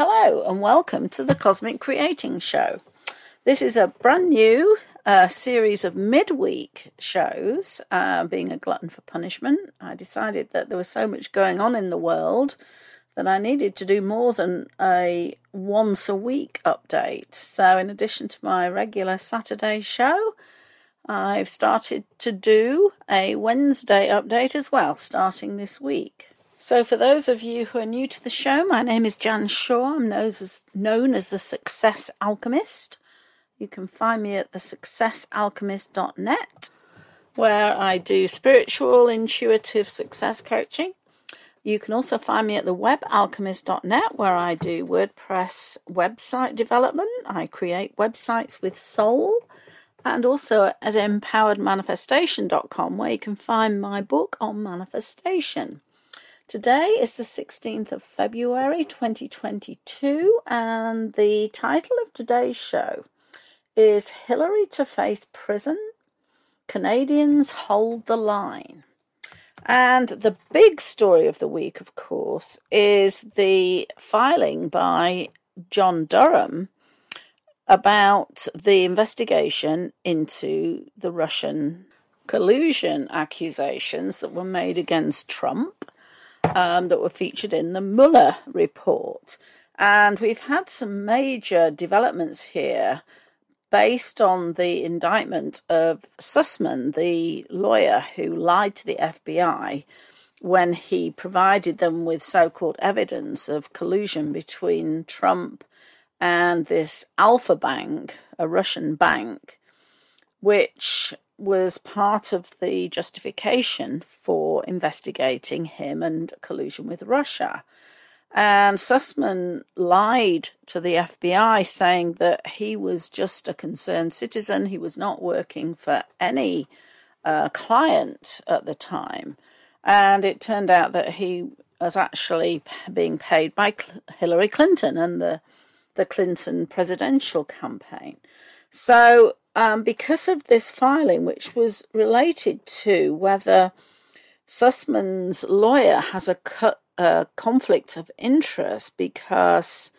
Hello, and welcome to the Cosmic Creating Show. This is a brand new uh, series of midweek shows. Uh, being a glutton for punishment, I decided that there was so much going on in the world that I needed to do more than a once a week update. So, in addition to my regular Saturday show, I've started to do a Wednesday update as well, starting this week. So, for those of you who are new to the show, my name is Jan Shaw. I'm known as, known as the Success Alchemist. You can find me at thesuccessalchemist.net, where I do spiritual, intuitive success coaching. You can also find me at thewebalchemist.net, where I do WordPress website development. I create websites with soul. And also at empoweredmanifestation.com, where you can find my book on manifestation. Today is the 16th of February 2022, and the title of today's show is Hillary to Face Prison Canadians Hold the Line. And the big story of the week, of course, is the filing by John Durham about the investigation into the Russian collusion accusations that were made against Trump um, that were featured in the Mueller report. And we've had some major developments here based on the indictment of Sussmann, the lawyer who lied to the FBI when he provided them with so called evidence of collusion between Trump and this Alfa Bank, a Russian bank, which was part of the justification for investigating him and collusion with Russia. And Sussmann lied to the FBI, saying that he was just a concerned citizen. He was not working for any uh, client at the time. And it turned out that he was actually being paid by Hillary Clinton and the, the Clinton presidential campaign. So um, because of this filing, which was related to whether Sussmann's lawyer has a, co- a conflict of interest because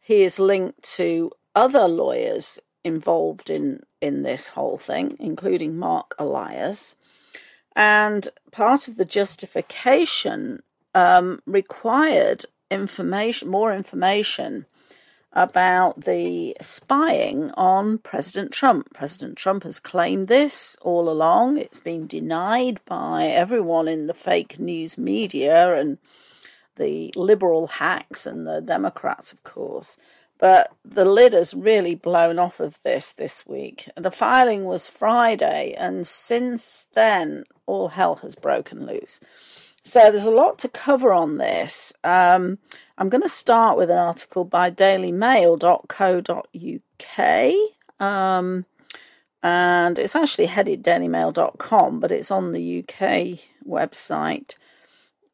he is linked to other lawyers involved in, in this whole thing, including Marc Elias. And part of the justification um, required information, more information about the spying on President Trump. President Trump has claimed this all along. It's been denied by everyone in the fake news media and the liberal hacks and the Democrats, of course. But the lid has really blown off of this this week. The filing was Friday, and since then, all hell has broken loose. So there's a lot to cover on this. Um, I'm going to start with an article by dailymail.co.uk. Um, and it's actually headed dailymail.com, but it's on the UK website.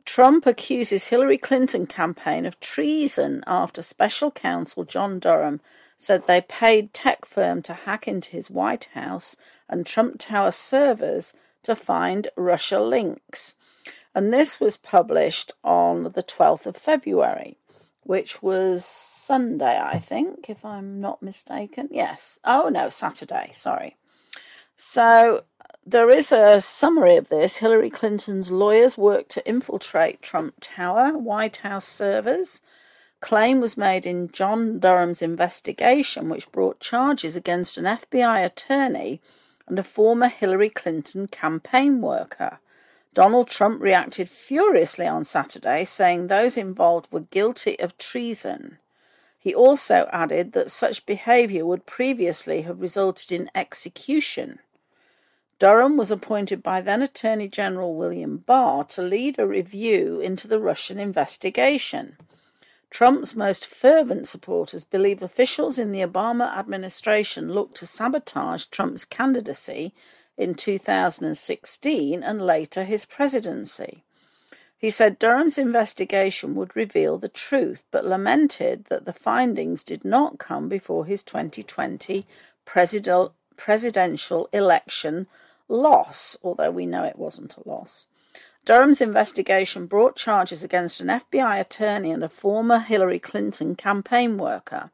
Trump accuses Hillary Clinton campaign of treason after special counsel John Durham said they paid tech firm to hack into his White House and Trump Tower servers to find Russia links and this was published on the 12th of February, which was Sunday, I hmm. think, if I'm not mistaken. Yes. Oh, no, Saturday, sorry. So there is a summary of this. Hillary Clinton's lawyers worked to infiltrate Trump Tower, White House servers. Claim was made in John Durham's investigation, which brought charges against an FBI attorney and a former Hillary Clinton campaign worker. Donald Trump reacted furiously on Saturday, saying those involved were guilty of treason. He also added that such behaviour would previously have resulted in execution. Durham was appointed by then Attorney General William Barr to lead a review into the Russian investigation. Trump's most fervent supporters believe officials in the Obama administration looked to sabotage Trump's candidacy in 2016 and later his presidency. He said Durham's investigation would reveal the truth, but lamented that the findings did not come before his 2020 president, presidential election loss, although we know it wasn't a loss. Durham's investigation brought charges against an FBI attorney and a former Hillary Clinton campaign worker.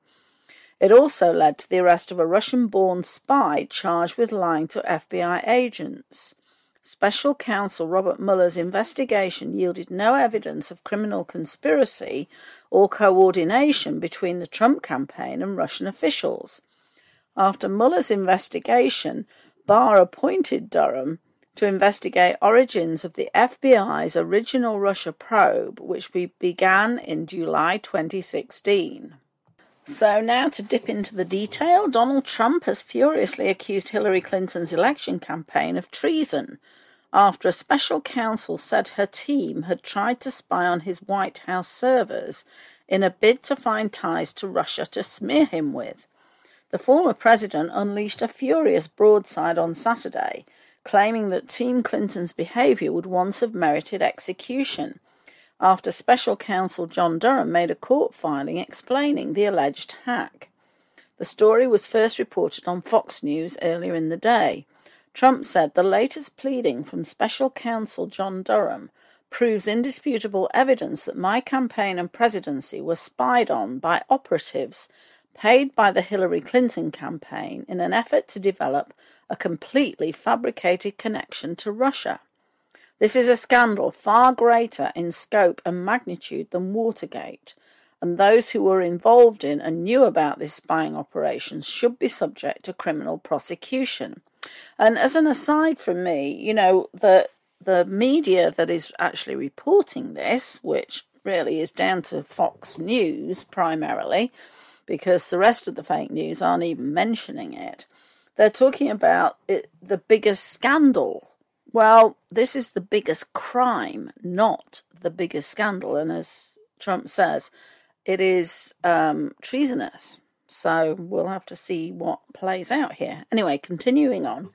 It also led to the arrest of a Russian born spy charged with lying to FBI agents. Special counsel Robert Mueller's investigation yielded no evidence of criminal conspiracy or coordination between the Trump campaign and Russian officials. After Mueller's investigation, Barr appointed Durham to investigate origins of the FBI's original Russia probe, which began in July 2016. So, now to dip into the detail, Donald Trump has furiously accused Hillary Clinton's election campaign of treason after a special counsel said her team had tried to spy on his White House servers in a bid to find ties to Russia to smear him with. The former president unleashed a furious broadside on Saturday claiming that Team Clinton's behaviour would once have merited execution, after special counsel John Durham made a court filing explaining the alleged hack. The story was first reported on Fox News earlier in the day. Trump said the latest pleading from special counsel John Durham proves indisputable evidence that my campaign and presidency were spied on by operatives paid by the Hillary Clinton campaign in an effort to develop a completely fabricated connection to Russia. This is a scandal far greater in scope and magnitude than Watergate, and those who were involved in and knew about this spying operation should be subject to criminal prosecution. And as an aside from me, you know, the the media that is actually reporting this, which really is down to Fox News primarily, because the rest of the fake news aren't even mentioning it, they're talking about it, the biggest scandal. Well, this is the biggest crime, not the biggest scandal. And as Trump says, it is um, treasonous. So we'll have to see what plays out here. Anyway, continuing on.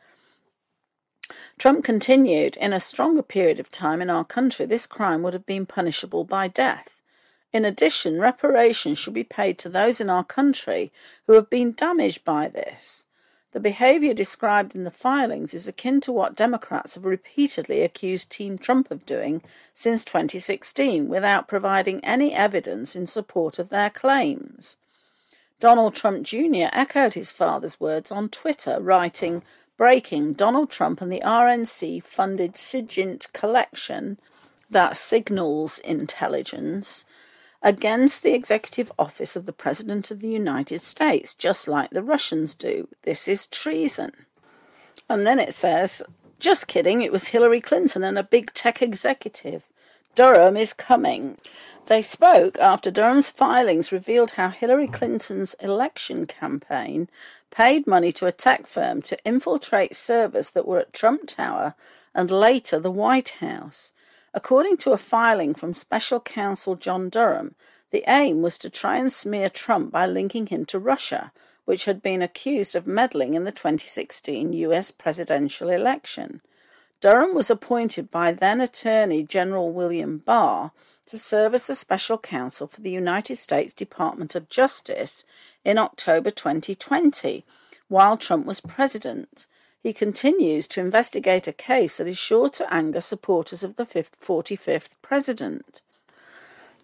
Trump continued, in a stronger period of time in our country, this crime would have been punishable by death. In addition, reparations should be paid to those in our country who have been damaged by this. The behavior described in the filings is akin to what Democrats have repeatedly accused Team Trump of doing since 2016 without providing any evidence in support of their claims. Donald Trump Jr. echoed his father's words on Twitter, writing, Breaking Donald Trump and the RNC funded SIGINT collection, that signals intelligence, against the executive office of the President of the United States, just like the Russians do. This is treason. And then it says, just kidding, it was Hillary Clinton and a big tech executive. Durham is coming. They spoke after Durham's filings revealed how Hillary Clinton's election campaign paid money to a tech firm to infiltrate servers that were at Trump Tower and later the White House. According to a filing from special counsel John Durham, the aim was to try and smear Trump by linking him to Russia, which had been accused of meddling in the 2016 US presidential election. Durham was appointed by then Attorney General William Barr to serve as the special counsel for the United States Department of Justice in October 2020, while Trump was president he continues to investigate a case that is sure to anger supporters of the 45th president.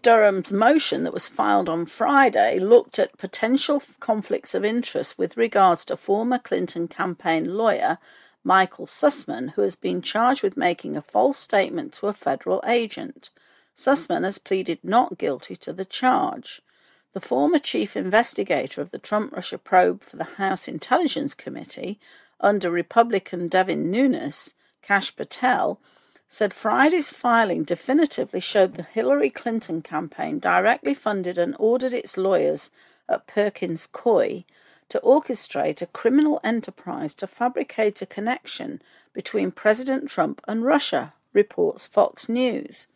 Durham's motion that was filed on Friday looked at potential conflicts of interest with regards to former Clinton campaign lawyer Michael Sussmann, who has been charged with making a false statement to a federal agent. Sussmann has pleaded not guilty to the charge. The former chief investigator of the Trump Russia probe for the House Intelligence Committee under Republican Devin Nunes, Kash Patel, said Friday's filing definitively showed the Hillary Clinton campaign directly funded and ordered its lawyers at Perkins Coie to orchestrate a criminal enterprise to fabricate a connection between President Trump and Russia, reports Fox News.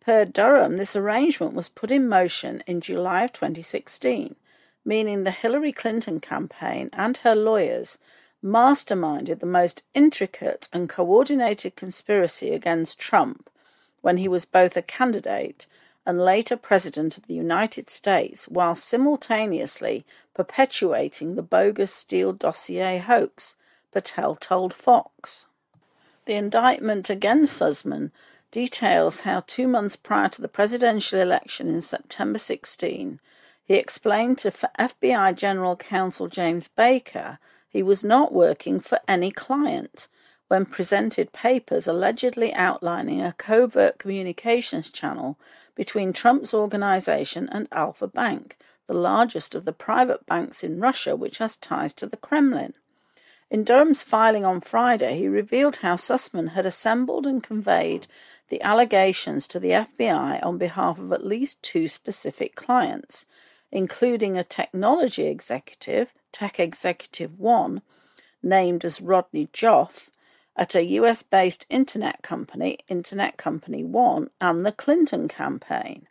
Per Durham, this arrangement was put in motion in July of 2016, meaning the Hillary Clinton campaign and her lawyers masterminded the most intricate and coordinated conspiracy against Trump when he was both a candidate and later President of the United States, while simultaneously perpetuating the bogus Steele dossier hoax, Patel told Fox. The indictment against Sussmann details how two months prior to the presidential election in September 16, he explained to FBI General Counsel James Baker he was not working for any client when presented papers allegedly outlining a covert communications channel between Trump's organization and Alfa Bank, the largest of the private banks in Russia which has ties to the Kremlin. In Durham's filing on Friday, he revealed how Sussmann had assembled and conveyed the allegations to the FBI on behalf of at least two specific clients, including a technology executive, Tech Executive One, named as Rodney Joffe, at a US based internet company, Internet Company One, and the Clinton campaign.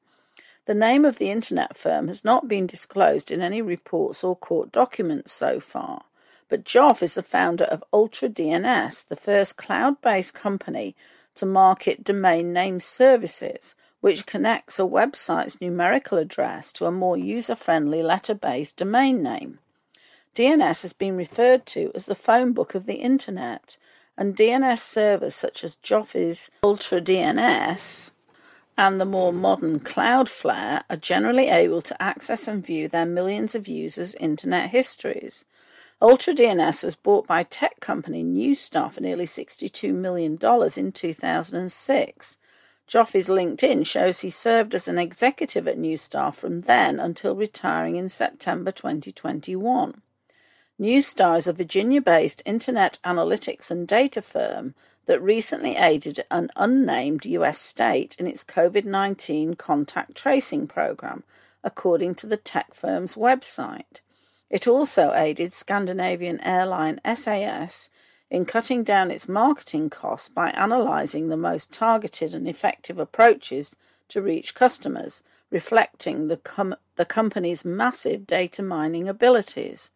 The name of the internet firm has not been disclosed in any reports or court documents so far, but Joffe is the founder of UltraDNS, the first cloud based company to market domain name services, which connects a website's numerical address to a more user friendly letter based domain name. DNS has been referred to as the phone book of the Internet and DNS servers such as Joffe's UltraDNS and the more modern Cloudflare are generally able to access and view their millions of users' internet histories. UltraDNS was bought by tech company Neustar for nearly $62 million in 2006. Joffe's LinkedIn shows he served as an executive at Neustar from then until retiring in September 2021. Neustar is a Virginia based internet analytics and data firm that recently aided an unnamed US state in its COVID 19 contact tracing program, according to the tech firm's website. It also aided Scandinavian airline SAS in cutting down its marketing costs by analysing the most targeted and effective approaches to reach customers, reflecting the, com- the company's massive data mining abilities.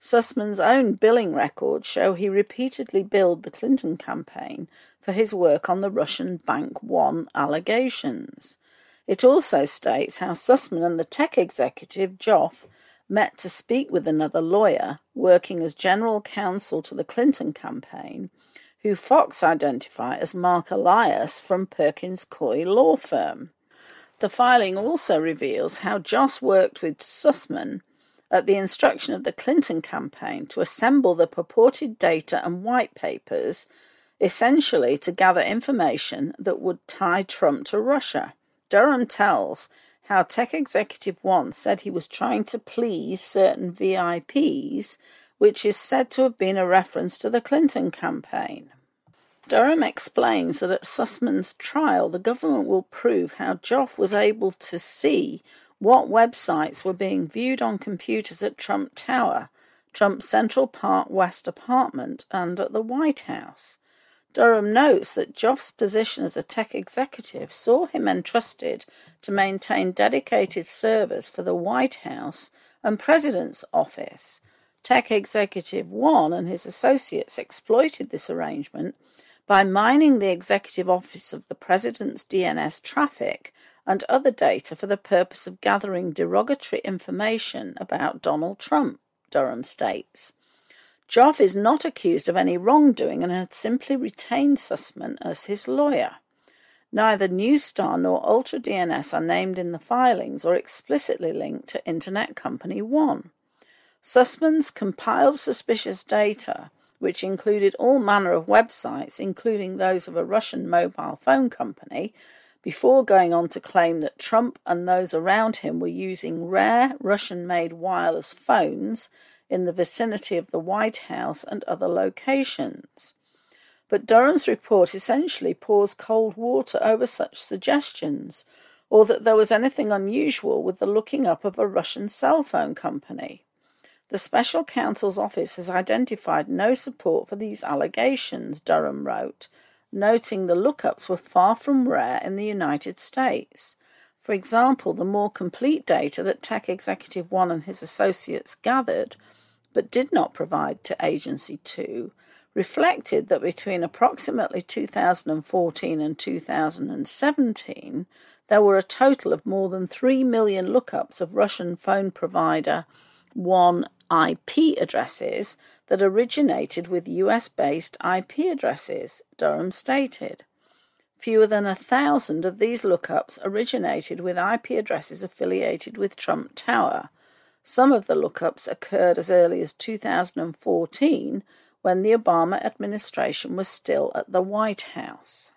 Sussmann's own billing records show he repeatedly billed the Clinton campaign for his work on the Russian Bank One allegations. It also states how Sussmann and the tech executive Joffe met to speak with another lawyer working as general counsel to the Clinton campaign, who Fox identify as Marc Elias from Perkins Coie law firm. The filing also reveals how Joffe worked with Sussmann at the instruction of the Clinton campaign to assemble the purported data and white papers, essentially to gather information that would tie Trump to Russia. Durham tells how Tech Executive One said he was trying to please certain VIPs, which is said to have been a reference to the Clinton campaign. Durham explains that at Sussmann's trial, the government will prove how Joffe was able to see what websites were being viewed on computers at Trump Tower, Trump's Central Park West apartment, and at the White House. Durham notes that Joffe's position as a tech executive saw him entrusted to maintain dedicated servers for the White House and President's office. Tech Executive One and his associates exploited this arrangement by mining the executive office of the President's DNS traffic and other data for the purpose of gathering derogatory information about Donald Trump, Durham states. Joffe is not accused of any wrongdoing and had simply retained Sussmann as his lawyer. Neither Neustar nor UltraDNS are named in the filings or explicitly linked to Internet Company One. Sussmann's compiled suspicious data, which included all manner of websites, including those of a Russian mobile phone company, before going on to claim that Trump and those around him were using rare Russian made wireless phones in the vicinity of the White House and other locations. But Durham's report essentially pours cold water over such suggestions, or that there was anything unusual with the looking up of a Russian cell phone company. The special counsel's office has identified no support for these allegations, Durham wrote, noting the lookups were far from rare in the United States. For example, the more complete data that Tech Executive One and his associates gathered, but did not provide to Agency 2, reflected that between approximately 2014 and 2017, there were a total of more than 3 million lookups of Russian phone provider One IP addresses that originated with US based IP addresses, Durham stated. Fewer than a thousand of these lookups originated with IP addresses affiliated with Trump Tower. Some of the lookups occurred as early as 2014 when the Obama administration was still at the White House.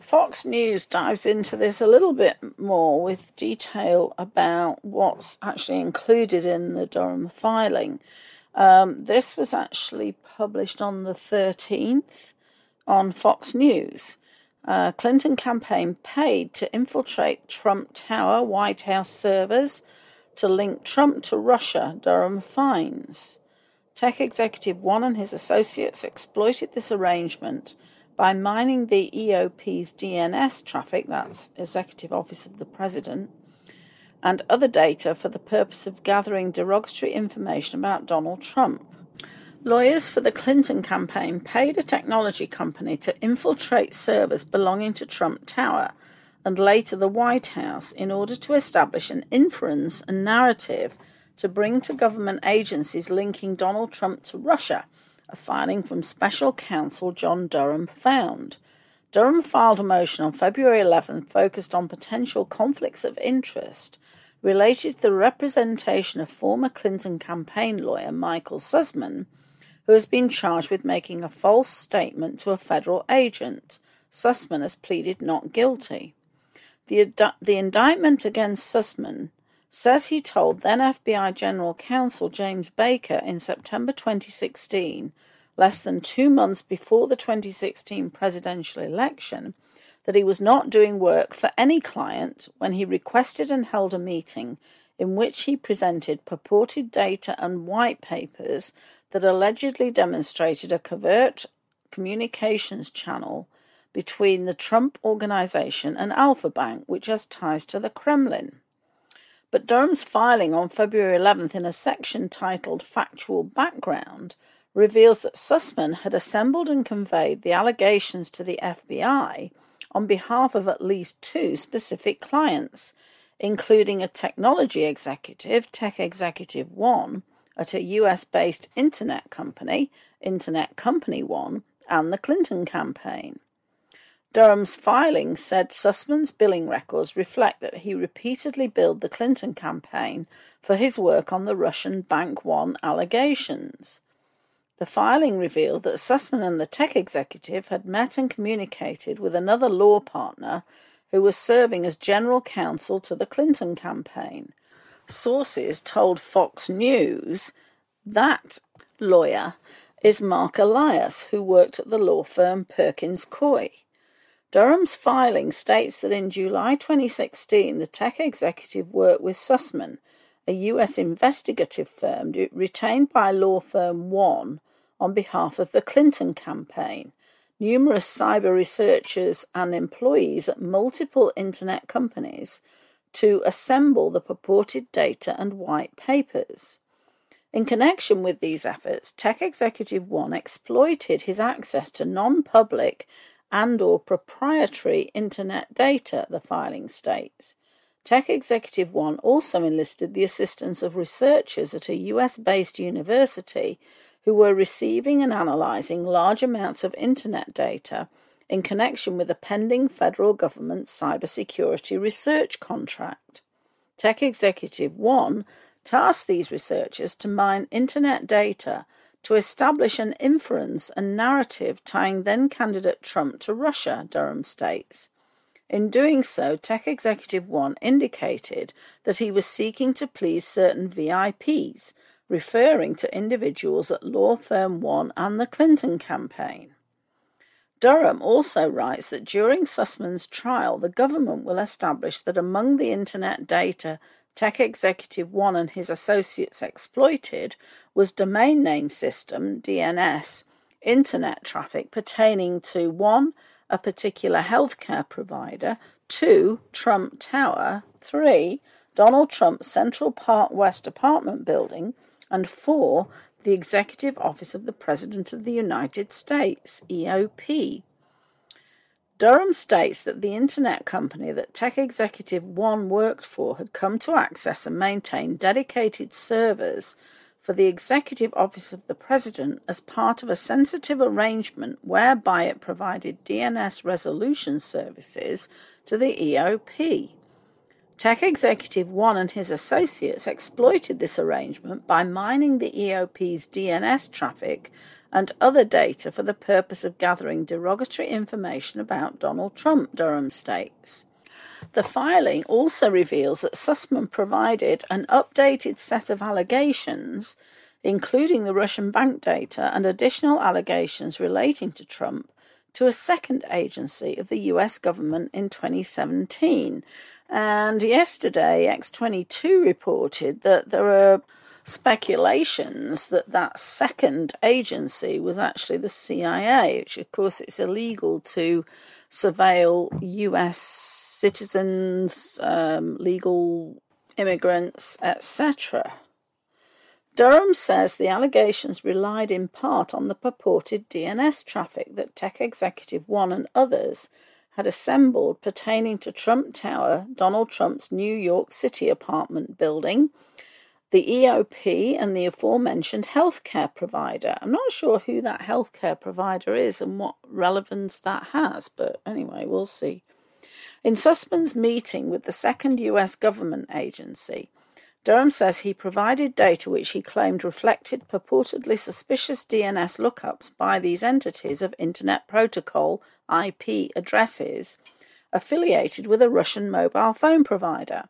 Fox News dives into this a little bit more with detail about what's actually included in the Durham filing. Um, this was actually published on the 13th on Fox News. Uh, Clinton campaign paid to infiltrate Trump Tower White House servers to link Trump to Russia, Durham finds. Tech executive one and his associates exploited this arrangement by mining the EOP's DNS traffic, that's Executive Office of the President, and other data for the purpose of gathering derogatory information about Donald Trump. Lawyers for the Clinton campaign paid a technology company to infiltrate servers belonging to Trump Tower and later the White House in order to establish an inference and narrative to bring to government agencies linking Donald Trump to Russia, a filing from special counsel John Durham found. Durham filed a motion on February 11 focused on potential conflicts of interest related to the representation of former Clinton campaign lawyer Michael Sussmann, who has been charged with making a false statement to a federal agent. Sussmann has pleaded not guilty. The, the indictment against Sussmann says he told then FBI General Counsel James Baker in September 2016, less than two months before the 2016 presidential election, that he was not doing work for any client when he requested and held a meeting in which he presented purported data and white papers that allegedly demonstrated a covert communications channel between the Trump Organization and Alfa Bank, which has ties to the Kremlin. But Durham's filing on February 11th in a section titled Factual Background reveals that Sussmann had assembled and conveyed the allegations to the FBI on behalf of at least two specific clients, including a technology executive, Tech Executive One, at a US based internet company, Internet Company One, and the Clinton campaign. Durham's filing said Sussmann's billing records reflect that he repeatedly billed the Clinton campaign for his work on the Russian Bank One allegations. The filing revealed that Sussmann and the tech executive had met and communicated with another law partner who was serving as general counsel to the Clinton campaign. Sources told Fox News that lawyer is Marc Elias, who worked at the law firm Perkins Coie. Durham's filing states that in July 2016, the tech executive worked with Sussmann, a U.S. investigative firm retained by law firm One on behalf of the Clinton campaign. Numerous cyber researchers and employees at multiple internet companies to assemble the purported data and white papers. In connection with these efforts, Tech Executive 1 exploited his access to non-public and or proprietary internet data, the filing states. Tech Executive 1 also enlisted the assistance of researchers at a US-based university who were receiving and analyzing large amounts of internet data in connection with a pending federal government cybersecurity research contract. Tech Executive 1 tasked these researchers to mine internet data to establish an inference and narrative tying then candidate Trump to Russia, Durham states. In doing so, Tech Executive 1 indicated that he was seeking to please certain VIPs, referring to individuals at law firm 1 and the Clinton campaign. Durham also writes that during Sussmann's trial, the government will establish that among the internet data Tech Executive One and his associates exploited was domain name system, DNS, internet traffic pertaining to 1. a particular healthcare provider, 2. Trump Tower, 3. Donald Trump's Central Park West apartment building, and 4 the Executive Office of the President of the United States, EOP. Durham states that the internet company that Tech Executive One worked for had come to access and maintain dedicated servers for the Executive Office of the President as part of a sensitive arrangement whereby it provided DNS resolution services to the EOP. Tech Executive One and his associates exploited this arrangement by mining the EOP's DNS traffic and other data for the purpose of gathering derogatory information about Donald Trump, Durham states. The filing also reveals that Sussmann provided an updated set of allegations, including the Russian bank data and additional allegations relating to Trump, to a second agency of the US government in 2017. And yesterday, X22 reported that there are speculations that that second agency was actually the CIA, which of course it's illegal to surveil US citizens, um, legal immigrants, etc. Durham says the allegations relied in part on the purported DNS traffic that Tech Executive One and others had assembled pertaining to Trump Tower, Donald Trump's New York City apartment building, the EOP, and the aforementioned healthcare provider. I'm not sure who that healthcare provider is and what relevance that has, but anyway, we'll see. In Sussmann's meeting with the second US government agency, Durham says he provided data which he claimed reflected purportedly suspicious DNS lookups by these entities of Internet Protocol IP addresses affiliated with a Russian mobile phone provider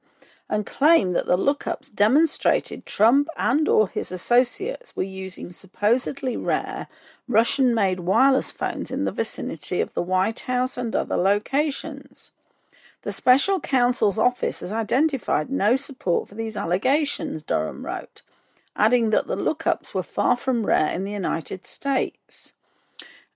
and claim that the lookups demonstrated Trump and or his associates were using supposedly rare Russian-made wireless phones in the vicinity of the White House and other locations. The special counsel's office has identified no support for these allegations, Durham wrote, adding that the lookups were far from rare in the United States.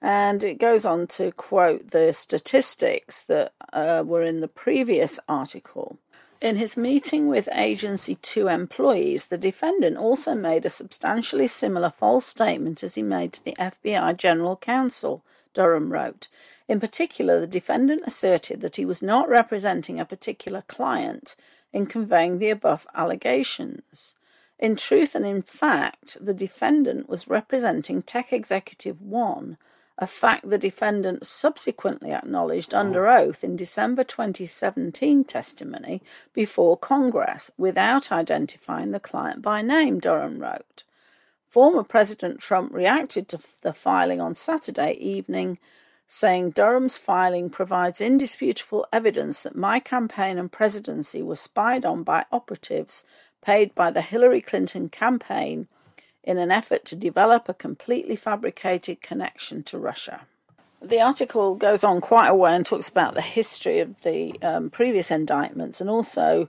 And it goes on to quote the statistics that uh, were in the previous article. In his meeting with Agency 2 employees, the defendant also made a substantially similar false statement as he made to the FBI General Counsel, Durham wrote, in particular, the defendant asserted that he was not representing a particular client in conveying the above allegations. In truth and in fact, the defendant was representing Tech Executive One, a fact the defendant subsequently acknowledged oh. under oath in December 2017 testimony before Congress without identifying the client by name, Durham wrote. Former President Trump reacted to the filing on Saturday evening saying Durham's filing provides indisputable evidence that my campaign and presidency were spied on by operatives paid by the Hillary Clinton campaign in an effort to develop a completely fabricated connection to Russia. The article goes on quite a way and talks about the history of the um, previous indictments and also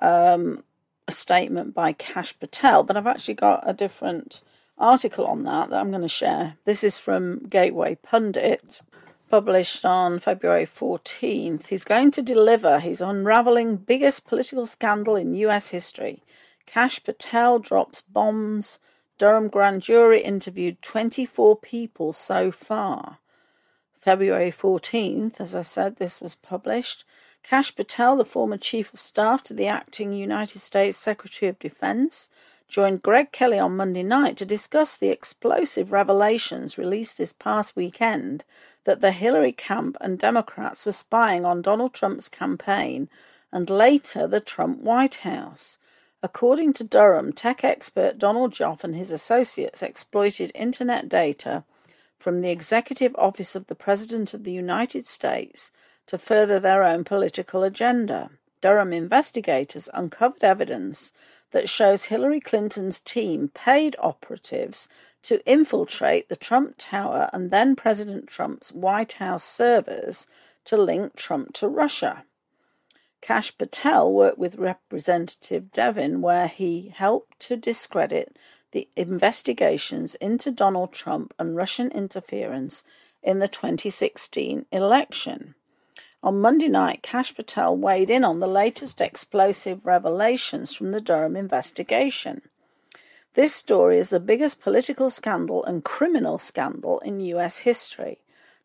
um, a statement by Kash Patel, but I've actually got a different article on that that I'm going to share. This is from Gateway Pundit published on February 14th. He's going to deliver his unraveling biggest political scandal in US history. Kash Patel drops bombs. Durham grand jury interviewed 24 people so far. February 14th, as I said, this was published. Kash Patel, the former chief of staff to the acting United States Secretary of Defense, joined Greg Kelly on Monday night to discuss the explosive revelations released this past weekend that the Hillary camp and Democrats were spying on Donald Trump's campaign and later the Trump White House. According to Durham, tech expert Donald Joffe and his associates exploited internet data from the Executive Office of the President of the United States to further their own political agenda. Durham investigators uncovered evidence that shows Hillary Clinton's team paid operatives to infiltrate the Trump Tower and then President Trump's White House servers to link Trump to Russia. Kash Patel worked with Representative Devin, where he helped to discredit the investigations into Donald Trump and Russian interference in the 2016 election. On Monday night, Kash Patel weighed in on the latest explosive revelations from the Durham investigation. This story is the biggest political scandal and criminal scandal in US history.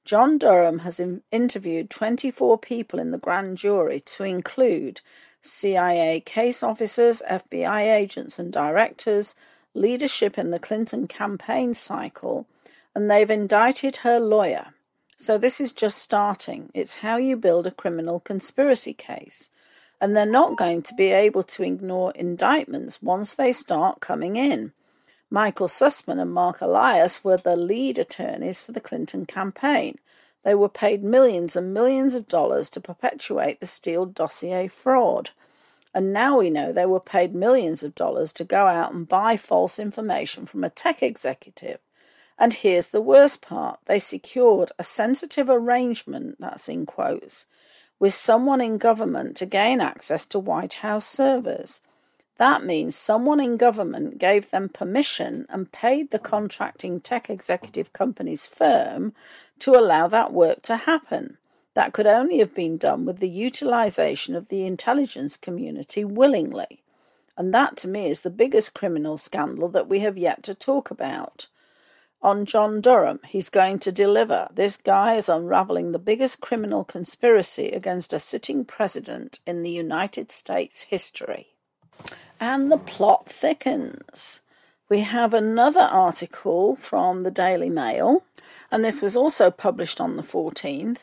John Durham has in- interviewed 24 people in the grand jury, to include CIA case officers, FBI agents and directors, leadership in the Clinton campaign cycle, and they've indicted her lawyer. So this is just starting. It's how you build a criminal conspiracy case. And they're not going to be able to ignore indictments once they start coming in. Michael Sussmann and Marc Elias were the lead attorneys for the Clinton campaign. They were paid millions and millions of dollars to perpetuate the Steele dossier fraud. And now we know they were paid millions of dollars to go out and buy false information from a tech executive and here's the worst part they secured a sensitive arrangement, that's in quotes, with someone in government to gain access to White House servers. That means someone in government gave them permission and paid the contracting tech executive company's firm to allow that work to happen. That could only have been done with the utilization of the intelligence community willingly. And that to me is the biggest criminal scandal that we have yet to talk about on John Durham. He's going to deliver. This guy is unraveling the biggest criminal conspiracy against a sitting president in the United States history. And the plot thickens. We have another article from the Daily Mail, and this was also published on the 14th.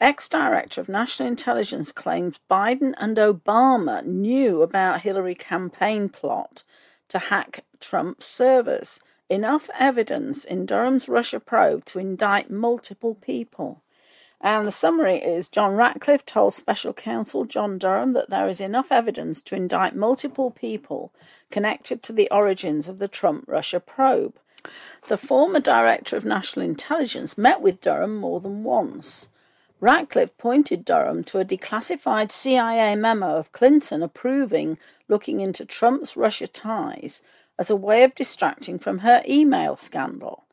Ex Director of National Intelligence claims Biden and Obama knew about Hillary campaign plot to hack Trump's servers enough evidence in Durham's Russia probe to indict multiple people. And the summary is John Ratcliffe told special counsel John Durham that there is enough evidence to indict multiple people connected to the origins of the Trump Russia probe. The former director of national intelligence met with Durham more than once. Ratcliffe pointed Durham to a declassified CIA memo of Clinton approving looking into Trump's Russia ties as a way of distracting from her email scandal.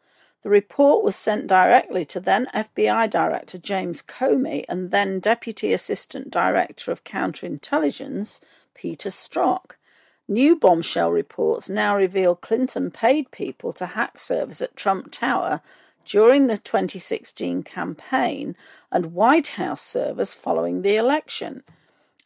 The report was sent directly to then FBI Director James Comey and then Deputy Assistant Director of Counterintelligence Peter Strzok. New bombshell reports now reveal Clinton paid people to hack servers at Trump Tower during the 2016 campaign and White House servers following the election.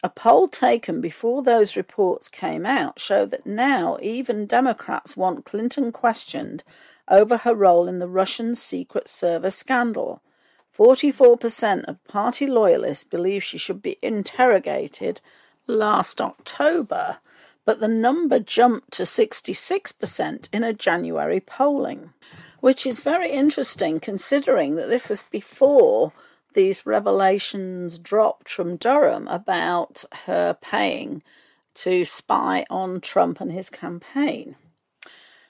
A poll taken before those reports came out showed that now even Democrats want Clinton questioned over her role in the Russian Secret Service scandal. 44% of party loyalists believe she should be interrogated last October, but the number jumped to 66% in a January polling, which is very interesting considering that this is before these revelations dropped from Durham about her paying to spy on Trump and his campaign.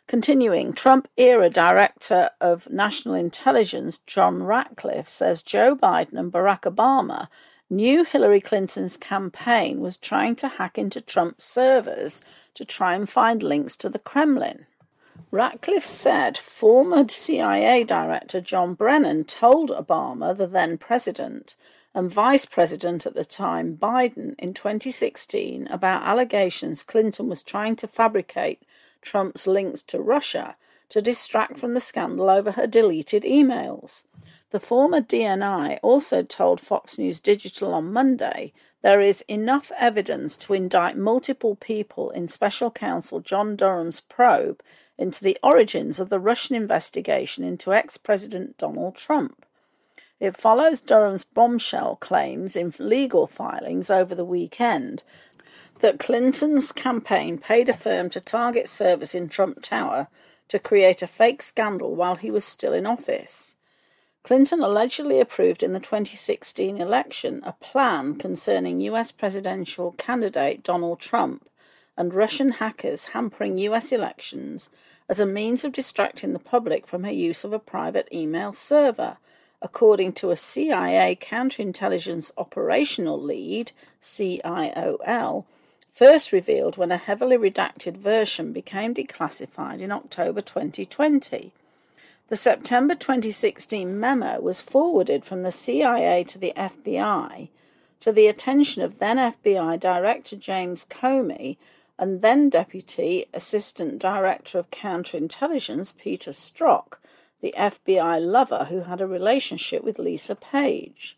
Continuing, Trump era Director of National Intelligence John Ratcliffe says Joe Biden and Barack Obama knew Hillary Clinton's campaign was trying to hack into Trump's servers to try and find links to the Kremlin. Ratcliffe said former CIA Director John Brennan told Obama, the then president, and Vice President at the time, Biden, in 2016 about allegations Clinton was trying to fabricate Trump's links to Russia to distract from the scandal over her deleted emails. The former DNI also told Fox News Digital on Monday there is enough evidence to indict multiple people in special counsel John Durham's probe into the origins of the Russian investigation into ex President Donald Trump. It follows Durham's bombshell claims in legal filings over the weekend that Clinton's campaign paid a firm to target servers in Trump Tower to create a fake scandal while he was still in office. Clinton allegedly approved in the 2016 election a plan concerning US presidential candidate Donald Trump and Russian hackers hampering US elections as a means of distracting the public from her use of a private email server, according to a CIA counterintelligence operational lead, CIOL, first revealed when a heavily redacted version became declassified in October 2020. The September 2016 memo was forwarded from the CIA to the FBI to the attention of then FBI Director James Comey and then Deputy Assistant Director of Counterintelligence Peter Strzok, the FBI lover who had a relationship with Lisa Page.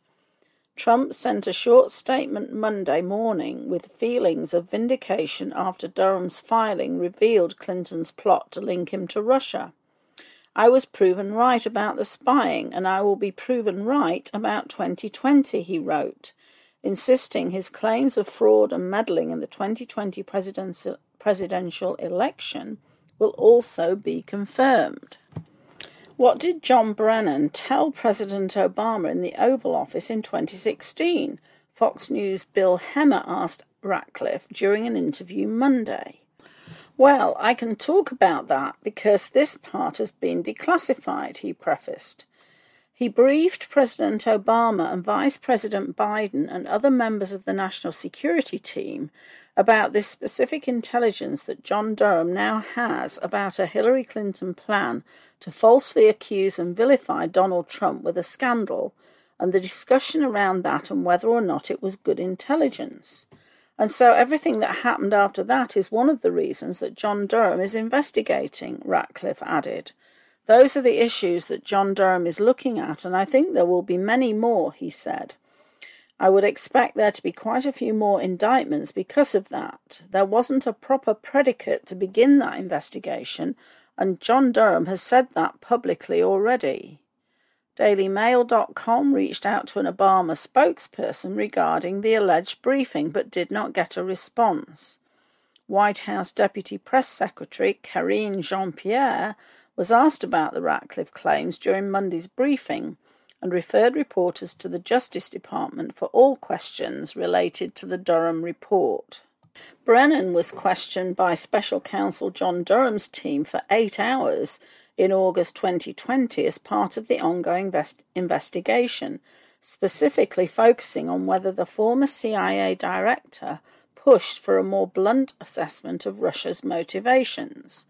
Trump sent a short statement Monday morning with feelings of vindication after Durham's filing revealed Clinton's plot to link him to Russia. I was proven right about the spying, and I will be proven right about 2020, he wrote, insisting his claims of fraud and meddling in the 2020 presidential election will also be confirmed. What did John Brennan tell President Obama in the Oval Office in 2016? Fox News' Bill Hemmer asked Ratcliffe during an interview Monday. Well, I can talk about that because this part has been declassified, he prefaced. He briefed President Obama and Vice President Biden and other members of the national security team about this specific intelligence that John Durham now has about a Hillary Clinton plan to falsely accuse and vilify Donald Trump with a scandal, and the discussion around that and whether or not it was good intelligence. And so everything that happened after that is one of the reasons that John Durham is investigating, Ratcliffe added. Those are the issues that John Durham is looking at, and I think there will be many more, he said. I would expect there to be quite a few more indictments because of that. There wasn't a proper predicate to begin that investigation, and John Durham has said that publicly already. DailyMail.com reached out to an Obama spokesperson regarding the alleged briefing but did not get a response. White House Deputy Press Secretary Karine Jean Pierre was asked about the Ratcliffe claims during Monday's briefing and referred reporters to the Justice Department for all questions related to the Durham report. Brennan was questioned by special counsel John Durham's team for eight hours in August 2020 as part of the ongoing vest- investigation, specifically focusing on whether the former CIA director pushed for a more blunt assessment of Russia's motivations.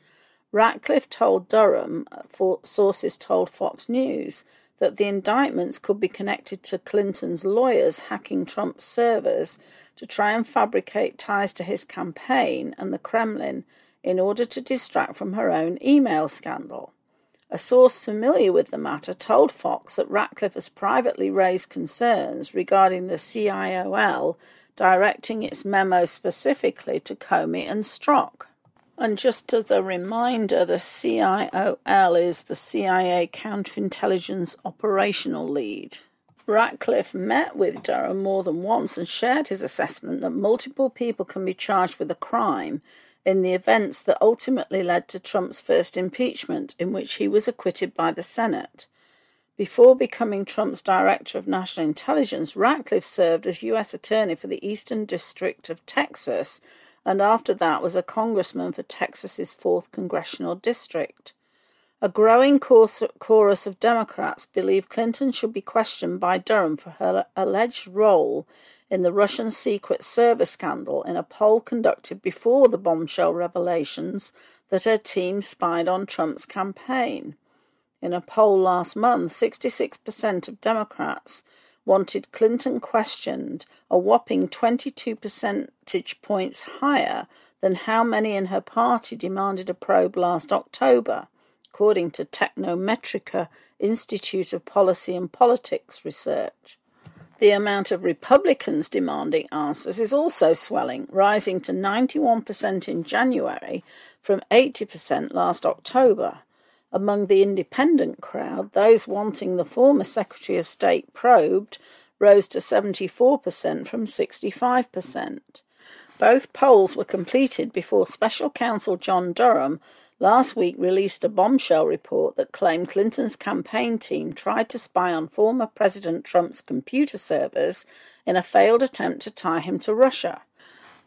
Ratcliffe told Durham, uh, for sources told Fox News, that the indictments could be connected to Clinton's lawyers hacking Trump's servers to try and fabricate ties to his campaign and the Kremlin in order to distract from her own email scandal. A source familiar with the matter told Fox that Ratcliffe has privately raised concerns regarding the CIOL directing its memo specifically to Comey and Strzok. And just as a reminder, the CIOL is the CIA Counterintelligence Operational Lead. Ratcliffe met with Durham more than once and shared his assessment that multiple people can be charged with a crime in the events that ultimately led to Trump's first impeachment, in which he was acquitted by the Senate. Before becoming Trump's Director of National Intelligence, Ratcliffe served as U.S. Attorney for the Eastern District of Texas and after that was a congressman for Texas's 4th Congressional District. A growing chorus of Democrats believe Clinton should be questioned by Durham for her alleged role in the Russian Secret Service scandal in a poll conducted before the bombshell revelations that her team spied on Trump's campaign. In a poll last month, 66% of Democrats wanted Clinton questioned, a whopping 22 percentage points higher than how many in her party demanded a probe last October, according to Technometrica Institute of Policy and Politics research. The amount of Republicans demanding answers is also swelling, rising to 91% in January from 80% last October. Among the independent crowd, those wanting the former Secretary of State probed rose to 74% from 65%. Both polls were completed before Special Counsel John Durham last week released a bombshell report that claimed Clinton's campaign team tried to spy on former President Trump's computer servers in a failed attempt to tie him to Russia.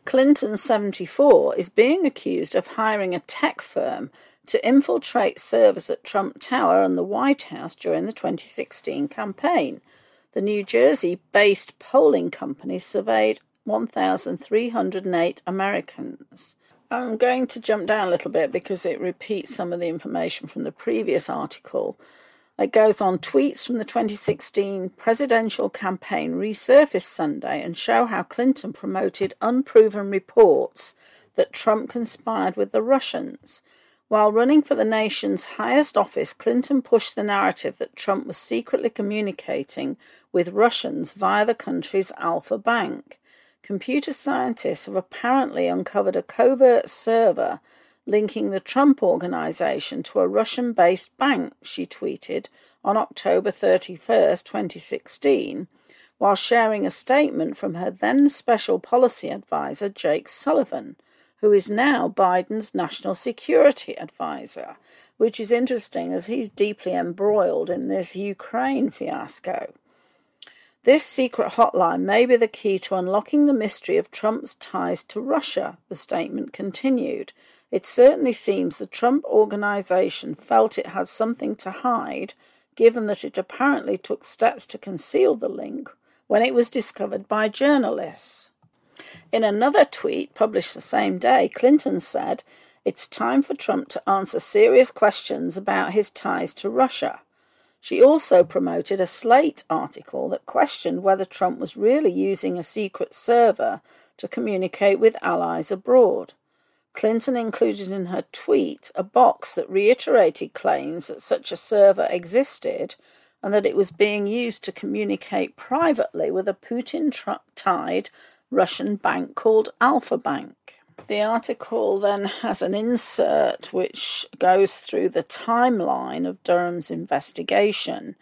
Clinton, 74, is being accused of hiring a tech firm to infiltrate service at Trump Tower and the White House during the 2016 campaign. The New Jersey based polling company surveyed 1,308 Americans. I'm going to jump down a little bit because it repeats some of the information from the previous article. It goes on tweets from the 2016 presidential campaign resurfaced Sunday and show how Clinton promoted unproven reports that Trump conspired with the Russians. While running for the nation's highest office, Clinton pushed the narrative that Trump was secretly communicating with Russians via the country's Alfa Bank. Computer scientists have apparently uncovered a covert server linking the Trump organization to a Russian based bank, she tweeted on October 31st, 2016, while sharing a statement from her then special policy advisor, Jake Sullivan, who is now Biden's national security advisor, which is interesting as he's deeply embroiled in this Ukraine fiasco. This secret hotline may be the key to unlocking the mystery of Trump's ties to Russia, the statement continued. It certainly seems the Trump organization felt it had something to hide, given that it apparently took steps to conceal the link when it was discovered by journalists. In another tweet published the same day, Clinton said, It's time for Trump to answer serious questions about his ties to Russia. She also promoted a Slate article that questioned whether Trump was really using a secret server to communicate with allies abroad. Clinton included in her tweet a box that reiterated claims that such a server existed and that it was being used to communicate privately with a Putin tied Russian bank called Alfa Bank. The article then has an insert which goes through the timeline of Durham's investigation.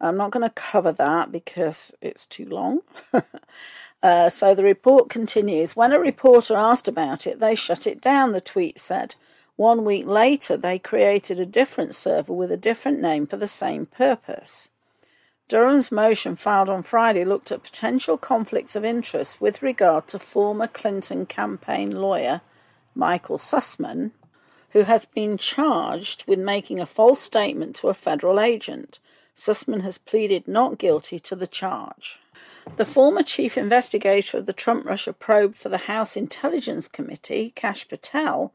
I'm not going to cover that because it's too long. uh, so the report continues. When a reporter asked about it, they shut it down, the tweet said. One week later, they created a different server with a different name for the same purpose. Durham's motion filed on Friday looked at potential conflicts of interest with regard to former Clinton campaign lawyer Michael Sussmann, who has been charged with making a false statement to a federal agent. Sussmann has pleaded not guilty to the charge. The former chief investigator of the Trump Russia probe for the House Intelligence Committee, Kash Patel,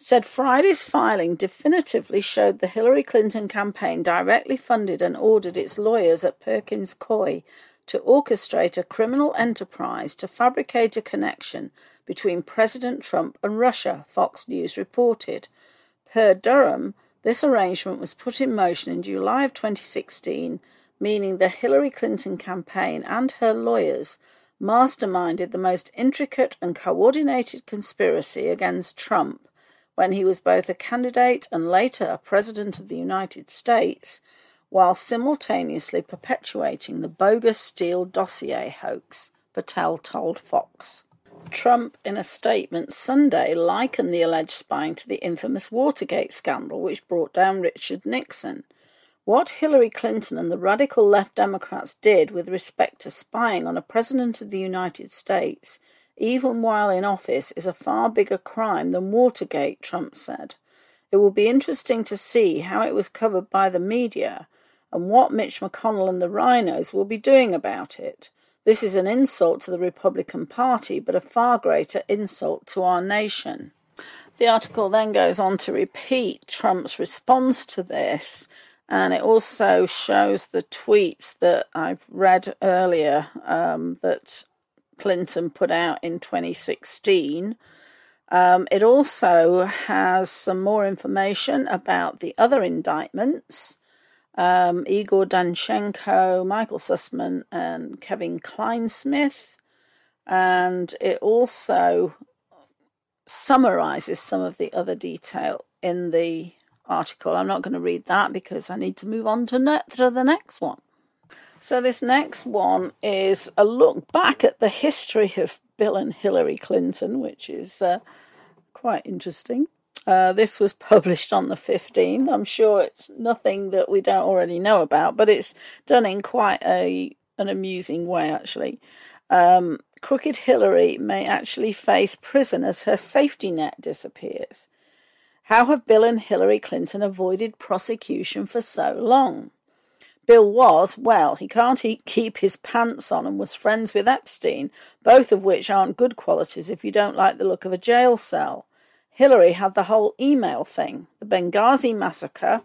said Friday's filing definitively showed the Hillary Clinton campaign directly funded and ordered its lawyers at Perkins Coie to orchestrate a criminal enterprise to fabricate a connection between President Trump and Russia, Fox News reported. Per Durham, this arrangement was put in motion in July of 2016, meaning the Hillary Clinton campaign and her lawyers masterminded the most intricate and coordinated conspiracy against Trump when he was both a candidate and later a president of the United States, while simultaneously perpetuating the bogus Steele dossier hoax, Patel told Fox. Trump, in a statement Sunday, likened the alleged spying to the infamous Watergate scandal, which brought down Richard Nixon. What Hillary Clinton and the radical left Democrats did with respect to spying on a president of the United States even while in office, is a far bigger crime than Watergate, Trump said. It will be interesting to see how it was covered by the media and what Mitch McConnell and the RINOs will be doing about it. This is an insult to the Republican Party, but a far greater insult to our nation. The article then goes on to repeat Trump's response to this, and it also shows the tweets that I've read earlier um, that Clinton put out in 2016. Um, it also has some more information about the other indictments um, Igor Danchenko, Michael Sussmann, and Kevin Clinesmith. And it also summarizes some of the other detail in the article. I'm not going to read that because I need to move on to, ne- to the next one. So, this next one is a look back at the history of Bill and Hillary Clinton, which is uh, quite interesting. Uh, this was published on the 15th. I'm sure it's nothing that we don't already know about, but it's done in quite a an amusing way, actually. Um, Crooked Hillary may actually face prison as her safety net disappears. How have Bill and Hillary Clinton avoided prosecution for so long? Bill was, well, he can't keep his pants on and was friends with Epstein, both of which aren't good qualities if you don't like the look of a jail cell. Hillary had the whole email thing, the Benghazi massacre,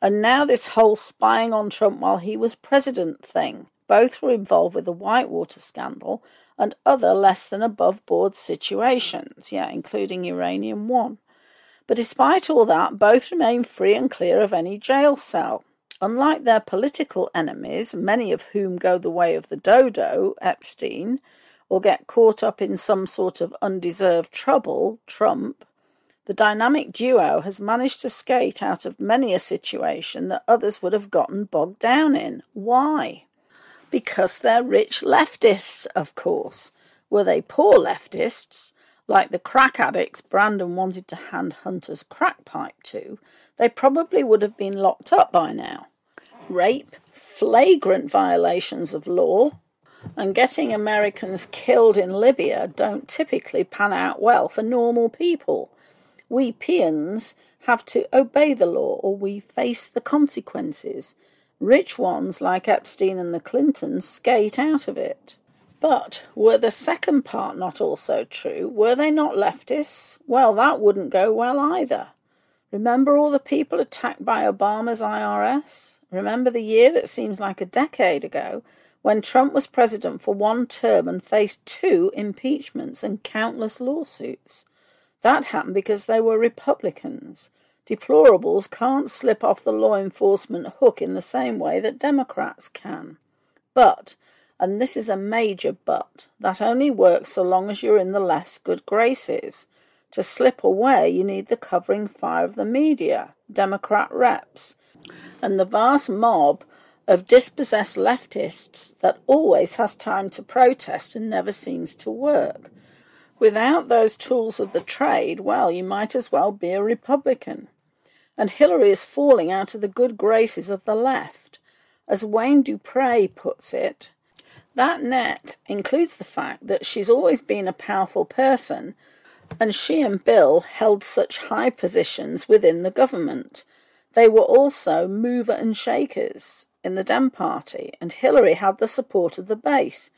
and now this whole spying on Trump while he was president thing. Both were involved with the Whitewater scandal and other less than above board situations, yeah, including Uranium One. But despite all that, both remain free and clear of any jail cell. Unlike their political enemies, many of whom go the way of the dodo, Epstein, or get caught up in some sort of undeserved trouble, Trump, the dynamic duo has managed to skate out of many a situation that others would have gotten bogged down in. Why? Because they're rich leftists, of course. Were they poor leftists, like the crack addicts Brandon wanted to hand Hunter's crack pipe to, they probably would have been locked up by now. Rape, flagrant violations of law, and getting Americans killed in Libya don't typically pan out well for normal people we peons have to obey the law or we face the consequences. Rich ones like Epstein and the Clintons skate out of it. But were the second part not also true? Were they not leftists? Well, that wouldn't go well either. Remember all the people attacked by Obama's IRS? Remember the year that seems like a decade ago when Trump was president for one term and faced two impeachments and countless lawsuits? That happened because they were Republicans. Deplorables can't slip off the law enforcement hook in the same way that Democrats can. But, and this is a major but, that only works so long as you're in the left's good graces. To slip away, you need the covering fire of the media, Democrat reps, and the vast mob of dispossessed leftists that always has time to protest and never seems to work. Without those tools of the trade, well, you might as well be a Republican. And Hillary is falling out of the good graces of the left. As Wayne Dupree puts it, that net includes the fact that she's always been a powerful person, and she and Bill held such high positions within the government. They were also mover and shakers in the Dem Party, and Hillary had the support of the base.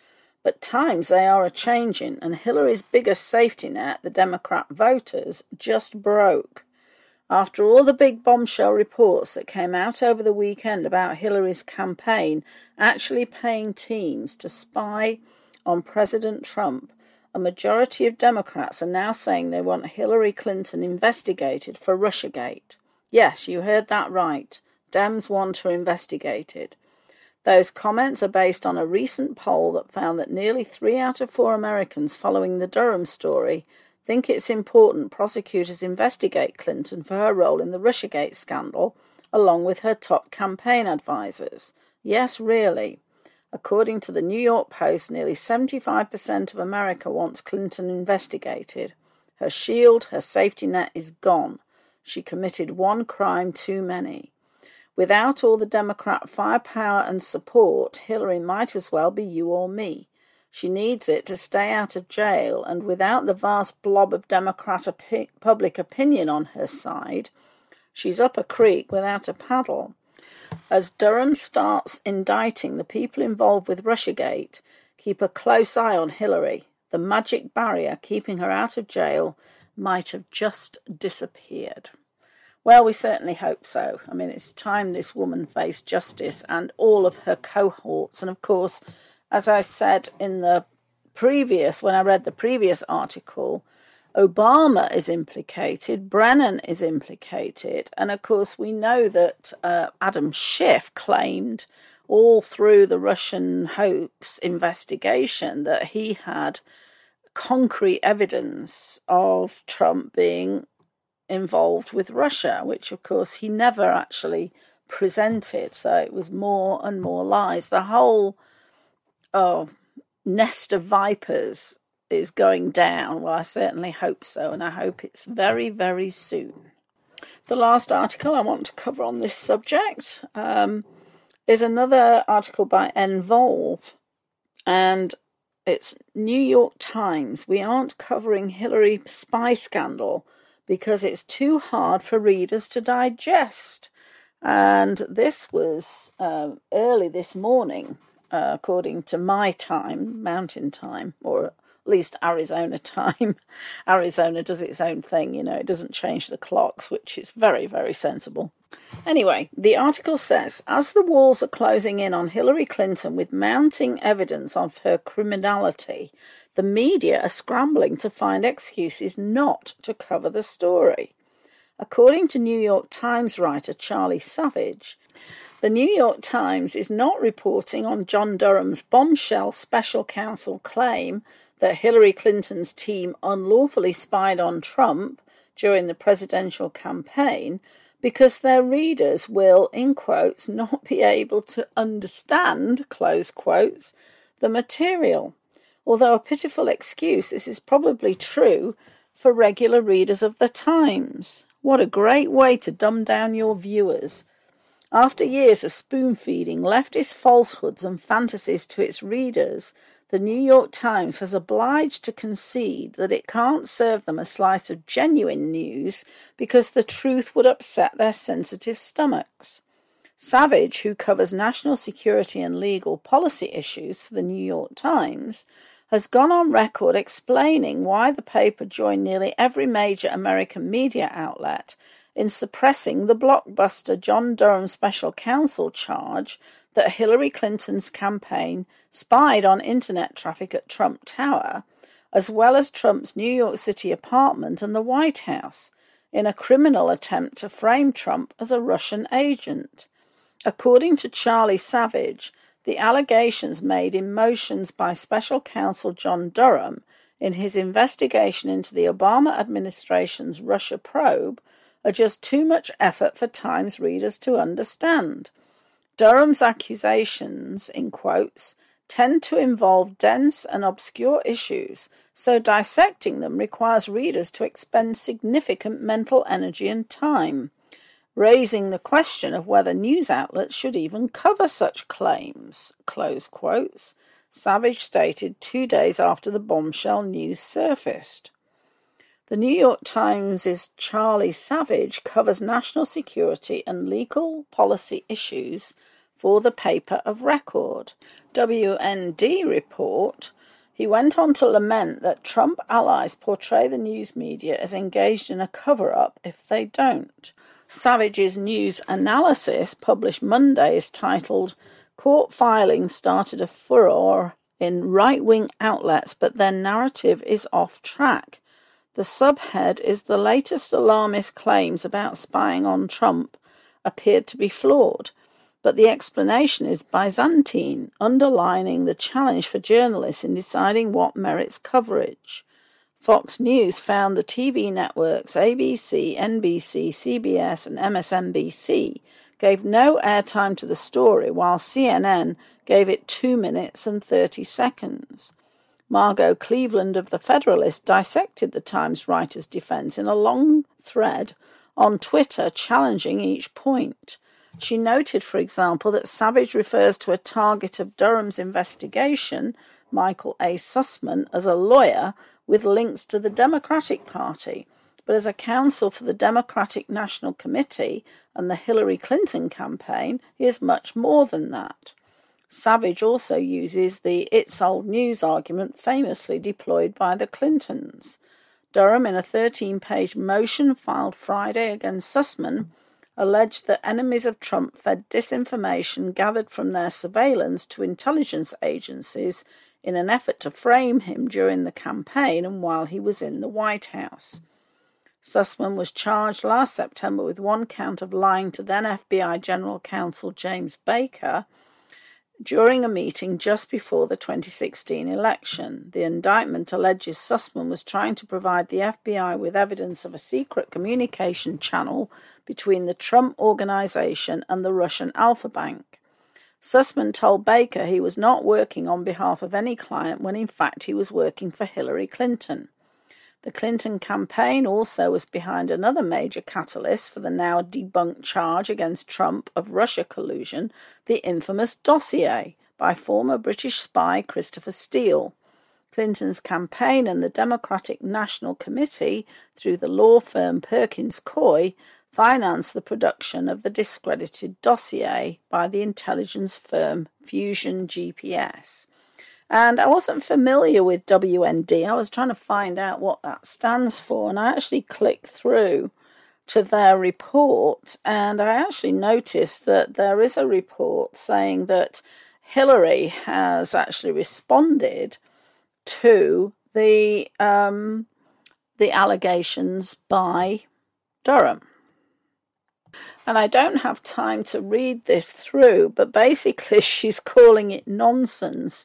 But times they are a changing, and Hillary's biggest safety net, the Democrat voters, just broke. After all the big bombshell reports that came out over the weekend about Hillary's campaign actually paying teams to spy on President Trump, a majority of Democrats are now saying they want Hillary Clinton investigated for Russiagate. Yes, you heard that right. Dems want to investigate it. Those comments are based on a recent poll that found that nearly three out of four Americans following the Durham story think it's important prosecutors investigate Clinton for her role in the Russiagate scandal, along with her top campaign advisers. Yes, really. According to the New York Post, nearly 75% of America wants Clinton investigated. Her shield, her safety net is gone. She committed one crime too many. Without all the Democrat firepower and support, Hillary might as well be you or me. She needs it to stay out of jail, and without the vast blob of Democrat opi- public opinion on her side, she's up a creek without a paddle. As Durham starts indicting the people involved with Russiagate, keep a close eye on Hillary. The magic barrier keeping her out of jail might have just disappeared. Well, we certainly hope so. I mean, it's time this woman faced justice and all of her cohorts. And of course, as I said in the previous, when I read the previous article, Obama is implicated, Brennan is implicated, and of course, we know that uh, Adam Schiff claimed all through the Russian hoax investigation that he had concrete evidence of Trump being involved with Russia, which of course he never actually presented. So it was more and more lies. The whole oh, nest of vipers is going down. Well, I certainly hope so, and I hope it's very, very soon. The last article I want to cover on this subject um, is another article by Envolve, and it's New York Times. We aren't covering Hillary spy scandal because it's too hard for readers to digest. And this was uh, early this morning, uh, according to my time, mountain time, or at least Arizona time. Arizona does its own thing, you know, it doesn't change the clocks, which is very, very sensible. Anyway, the article says as the walls are closing in on Hillary Clinton with mounting evidence of her criminality, the media are scrambling to find excuses not to cover the story. According to New York Times writer Charlie Savage, the New York Times is not reporting on John Durham's bombshell special counsel claim that Hillary Clinton's team unlawfully spied on Trump during the presidential campaign because their readers will, in quotes, not be able to understand, close quotes, the material. Although a pitiful excuse, this is probably true for regular readers of the Times. What a great way to dumb down your viewers. After years of spoon feeding leftist falsehoods and fantasies to its readers, the New York Times has obliged to concede that it can't serve them a slice of genuine news because the truth would upset their sensitive stomachs. Savage, who covers national security and legal policy issues for the New York Times, has gone on record explaining why the paper joined nearly every major American media outlet in suppressing the blockbuster John Durham special counsel charge that Hillary Clinton's campaign spied on internet traffic at Trump Tower, as well as Trump's New York City apartment and the White House, in a criminal attempt to frame Trump as a Russian agent. According to Charlie Savage, the allegations made in motions by special counsel John Durham in his investigation into the Obama administration's Russia probe are just too much effort for Times readers to understand. Durham's accusations, in quotes, tend to involve dense and obscure issues, so dissecting them requires readers to expend significant mental energy and time, raising the question of whether news outlets should even cover such claims. Close quotes. Savage stated two days after the bombshell news surfaced. The New York Times' Charlie Savage covers national security and legal policy issues for the paper of record. WND report he went on to lament that Trump allies portray the news media as engaged in a cover up if they don't. Savage's news analysis, published Monday, is titled Court Filings Started a Furor in Right Wing Outlets, but Their Narrative is Off Track. The subhead is the latest alarmist claims about spying on Trump appeared to be flawed, but the explanation is Byzantine, underlining the challenge for journalists in deciding what merits coverage. Fox News found the TV networks ABC, NBC, CBS, and MSNBC gave no airtime to the story, while CNN gave it 2 minutes and 30 seconds. Margot Cleveland of The Federalist dissected the Times writer's defense in a long thread on Twitter, challenging each point. She noted, for example, that Savage refers to a target of Durham's investigation, Michael A. Sussmann, as a lawyer with links to the Democratic Party, but as a counsel for the Democratic National Committee and the Hillary Clinton campaign, he is much more than that. Savage also uses the it's old news argument famously deployed by the Clintons. Durham, in a 13 page motion filed Friday against Sussmann, alleged that enemies of Trump fed disinformation gathered from their surveillance to intelligence agencies in an effort to frame him during the campaign and while he was in the White House. Sussmann was charged last September with one count of lying to then FBI General Counsel James Baker during a meeting just before the 2016 election. The indictment alleges Sussmann was trying to provide the FBI with evidence of a secret communication channel between the Trump organization and the Russian Alfa Bank. Sussmann told Baker he was not working on behalf of any client when in fact he was working for Hillary Clinton. The Clinton campaign also was behind another major catalyst for the now debunked charge against Trump of Russia collusion, the infamous dossier by former British spy Christopher Steele. Clinton's campaign and the Democratic National Committee, through the law firm Perkins Coie, financed the production of the discredited dossier by the intelligence firm Fusion GPS. And I wasn't familiar with WND. I was trying to find out what that stands for, and I actually clicked through to their report, and I actually noticed that there is a report saying that Hillary has actually responded to the um, the allegations by Durham. And I don't have time to read this through, but basically she's calling it nonsense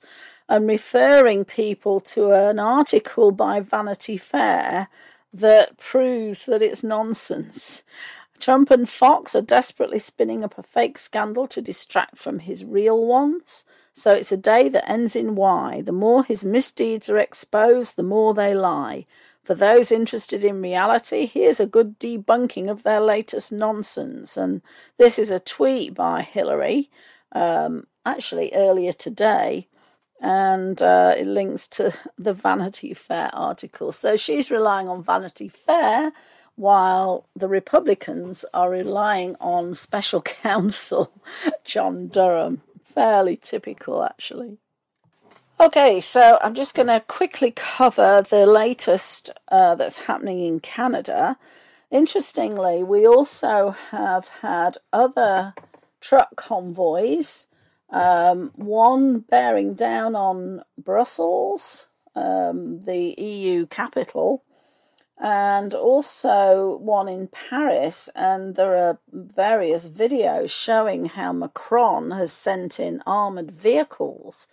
and referring people to an article by Vanity Fair that proves that it's nonsense. Trump and Fox are desperately spinning up a fake scandal to distract from his real ones. So it's a day that ends in Y. The more his misdeeds are exposed, the more they lie. For those interested in reality, here's a good debunking of their latest nonsense. And this is a tweet by Hillary, um, actually earlier today, and uh, it links to the Vanity Fair article. So she's relying on Vanity Fair while the Republicans are relying on special counsel John Durham. Fairly typical, actually. Okay, so I'm just going to quickly cover the latest uh, that's happening in Canada. Interestingly, we also have had other truck convoys, um, one bearing down on Brussels, um, the EU capital, and also one in Paris. And there are various videos showing how Macron has sent in armored vehicles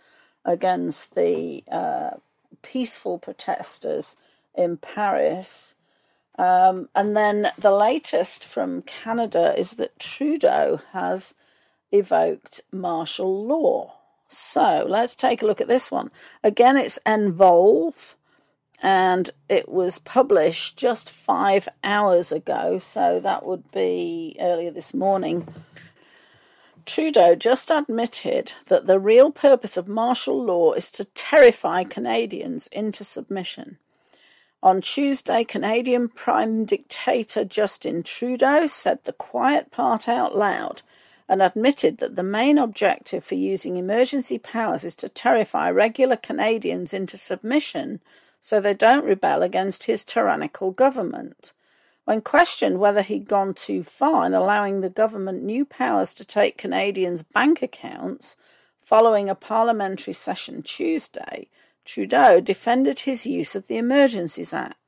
against the uh, peaceful protesters in Paris. Um, and then the latest from Canada is that Trudeau has evoked martial law. So let's take a look at this one. Again, it's Envolve and it was published just five hours ago, so that would be earlier this morning. Trudeau just admitted that the real purpose of martial law is to terrify Canadians into submission. On Tuesday, Canadian Prime Dictator Justin Trudeau said the quiet part out loud and admitted that the main objective for using emergency powers is to terrify regular Canadians into submission so they don't rebel against his tyrannical government. When questioned whether he'd gone too far in allowing the government new powers to take Canadians' bank accounts following a parliamentary session Tuesday, Trudeau defended his use of the Emergencies Act.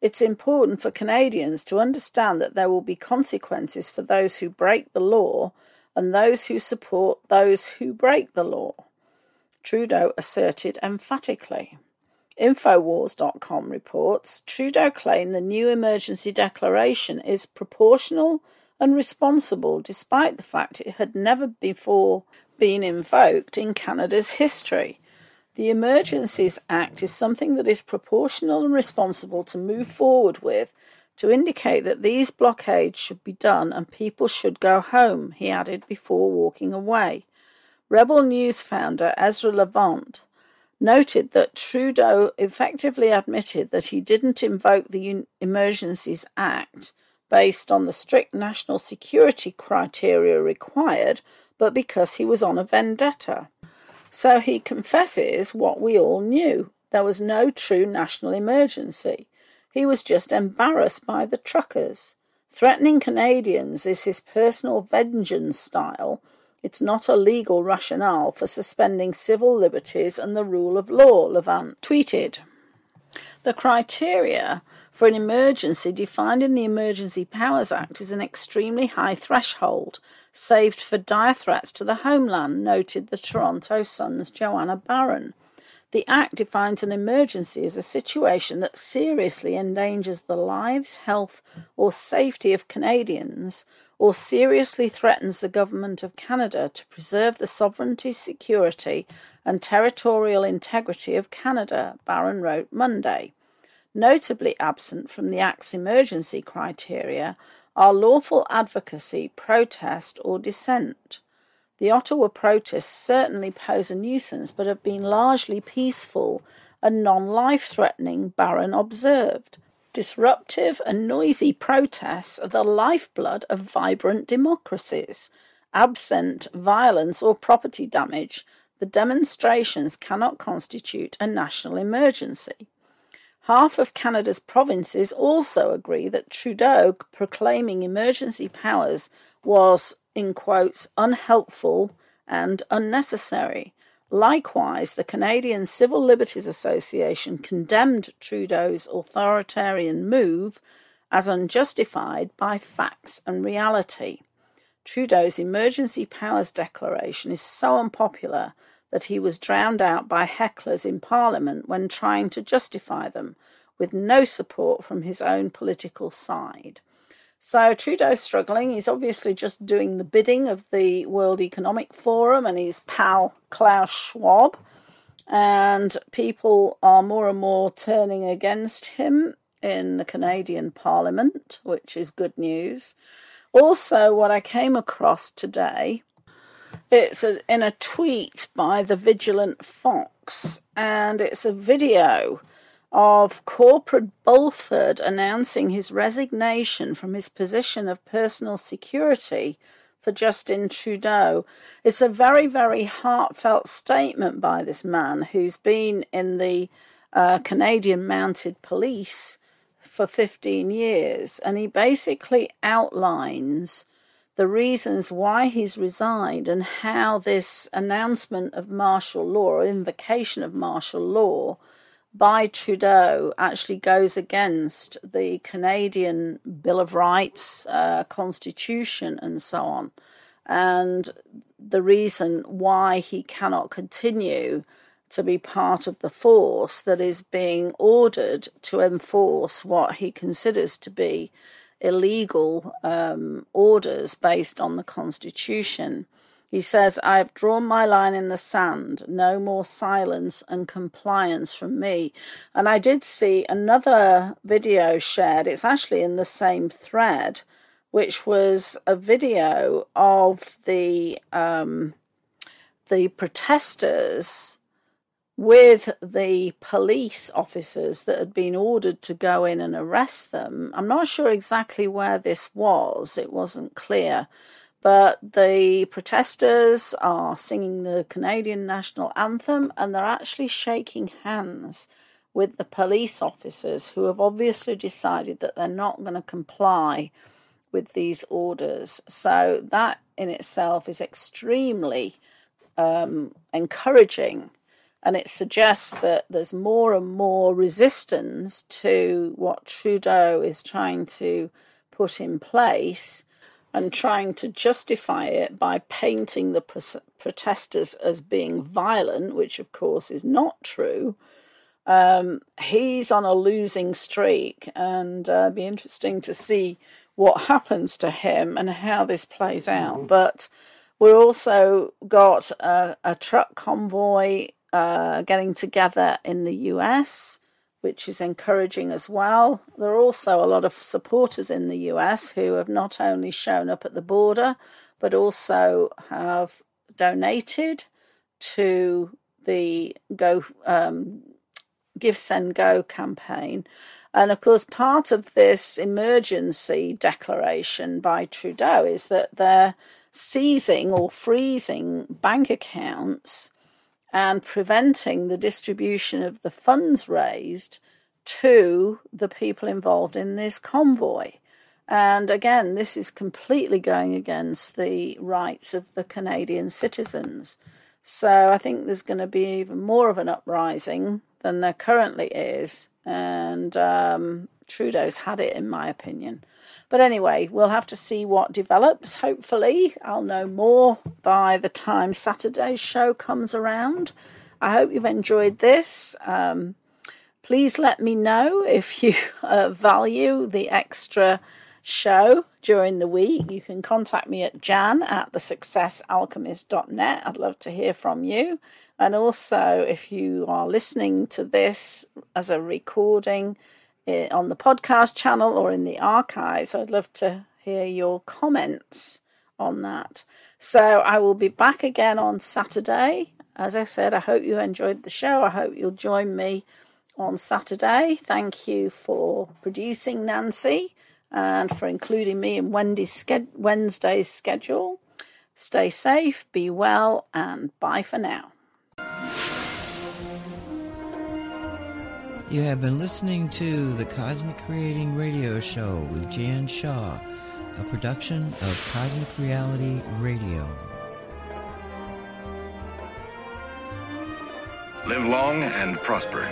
It's important for Canadians to understand that there will be consequences for those who break the law and those who support those who break the law, Trudeau asserted emphatically. Infowars.com reports Trudeau claimed the new emergency declaration is proportional and responsible despite the fact it had never before been invoked in Canada's history. The Emergencies Act is something that is proportional and responsible to move forward with to indicate that these blockades should be done and people should go home, he added before walking away. Rebel News founder Ezra Levant noted that Trudeau effectively admitted that he didn't invoke the Emergencies Act based on the strict national security criteria required, but because he was on a vendetta. So he confesses what we all knew there was no true national emergency. He was just embarrassed by the truckers. Threatening Canadians is his personal vengeance style, it's not a legal rationale for suspending civil liberties and the rule of law, Levant tweeted. The criteria for an emergency defined in the Emergency Powers Act is an extremely high threshold, saved for dire threats to the homeland, noted the Toronto Sun's Joanna Baron. The Act defines an emergency as a situation that seriously endangers the lives, health, or safety of Canadians or seriously threatens the Government of Canada to preserve the sovereignty, security, and territorial integrity of Canada, Baron wrote Monday. Notably absent from the Act's emergency criteria are lawful advocacy, protest, or dissent. The Ottawa protests certainly pose a nuisance, but have been largely peaceful and non life threatening, Baron observed. Disruptive and noisy protests are the lifeblood of vibrant democracies. Absent violence or property damage, the demonstrations cannot constitute a national emergency. Half of Canada's provinces also agree that Trudeau proclaiming emergency powers was, in quotes, unhelpful and unnecessary. Likewise, the Canadian Civil Liberties Association condemned Trudeau's authoritarian move as unjustified by facts and reality. Trudeau's emergency powers declaration is so unpopular that he was drowned out by hecklers in Parliament when trying to justify them, with no support from his own political side. So Trudeau's struggling. He's obviously just doing the bidding of the World Economic Forum and his pal Klaus Schwab. And people are more and more turning against him in the Canadian Parliament, which is good news. Also, what I came across today, it's a, in a tweet by the Vigilant Fox, and it's a video of Corporal Bulford announcing his resignation from his position of personal security for Justin Trudeau. It's a very, very heartfelt statement by this man who's been in the uh, Canadian Mounted Police for 15 years, and he basically outlines the reasons why he's resigned and how this announcement of martial law or invocation of martial law by Trudeau actually goes against the Canadian Bill of Rights, uh, Constitution, and so on. And the reason why he cannot continue to be part of the force that is being ordered to enforce what he considers to be illegal um, orders based on the Constitution. He says, I have drawn my line in the sand, no more silence and compliance from me. And I did see another video shared, it's actually in the same thread, which was a video of the um, the protesters with the police officers that had been ordered to go in and arrest them. I'm not sure exactly where this was, it wasn't clear. But the protesters are singing the Canadian national anthem and they're actually shaking hands with the police officers who have obviously decided that they're not going to comply with these orders. So that in itself is extremely um, encouraging and it suggests that there's more and more resistance to what Trudeau is trying to put in place and trying to justify it by painting the protesters as being violent, which of course is not true. Um, he's on a losing streak, and uh, be interesting to see what happens to him and how this plays out. Mm-hmm. But we've also got a, a truck convoy uh, getting together in the US, which is encouraging as well. There are also a lot of supporters in the US who have not only shown up at the border, but also have donated to the Go um, Give Send Go campaign. And of course, part of this emergency declaration by Trudeau is that they're seizing or freezing bank accounts and preventing the distribution of the funds raised to the people involved in this convoy. And again, this is completely going against the rights of the Canadian citizens. So I think there's going to be even more of an uprising than there currently is. And um, Trudeau's had it, in my opinion. But anyway, we'll have to see what develops. Hopefully, I'll know more by the time Saturday's show comes around. I hope you've enjoyed this. Um, please let me know if you uh, value the extra show during the week. You can contact me at jan at thesuccessalchemist.net. I'd love to hear from you. And also, if you are listening to this as a recording, on the podcast channel or in the archives. I'd love to hear your comments on that. So I will be back again on Saturday. As I said, I hope you enjoyed the show. I hope you'll join me on Saturday. Thank you for producing Nancy and for including me in Wendy's Wednesday's schedule. Stay safe, be well, and bye for now. You have been listening to the Cosmic Creating Radio Show with Jan Shaw, a production of Cosmic Reality Radio. Live long and prosper.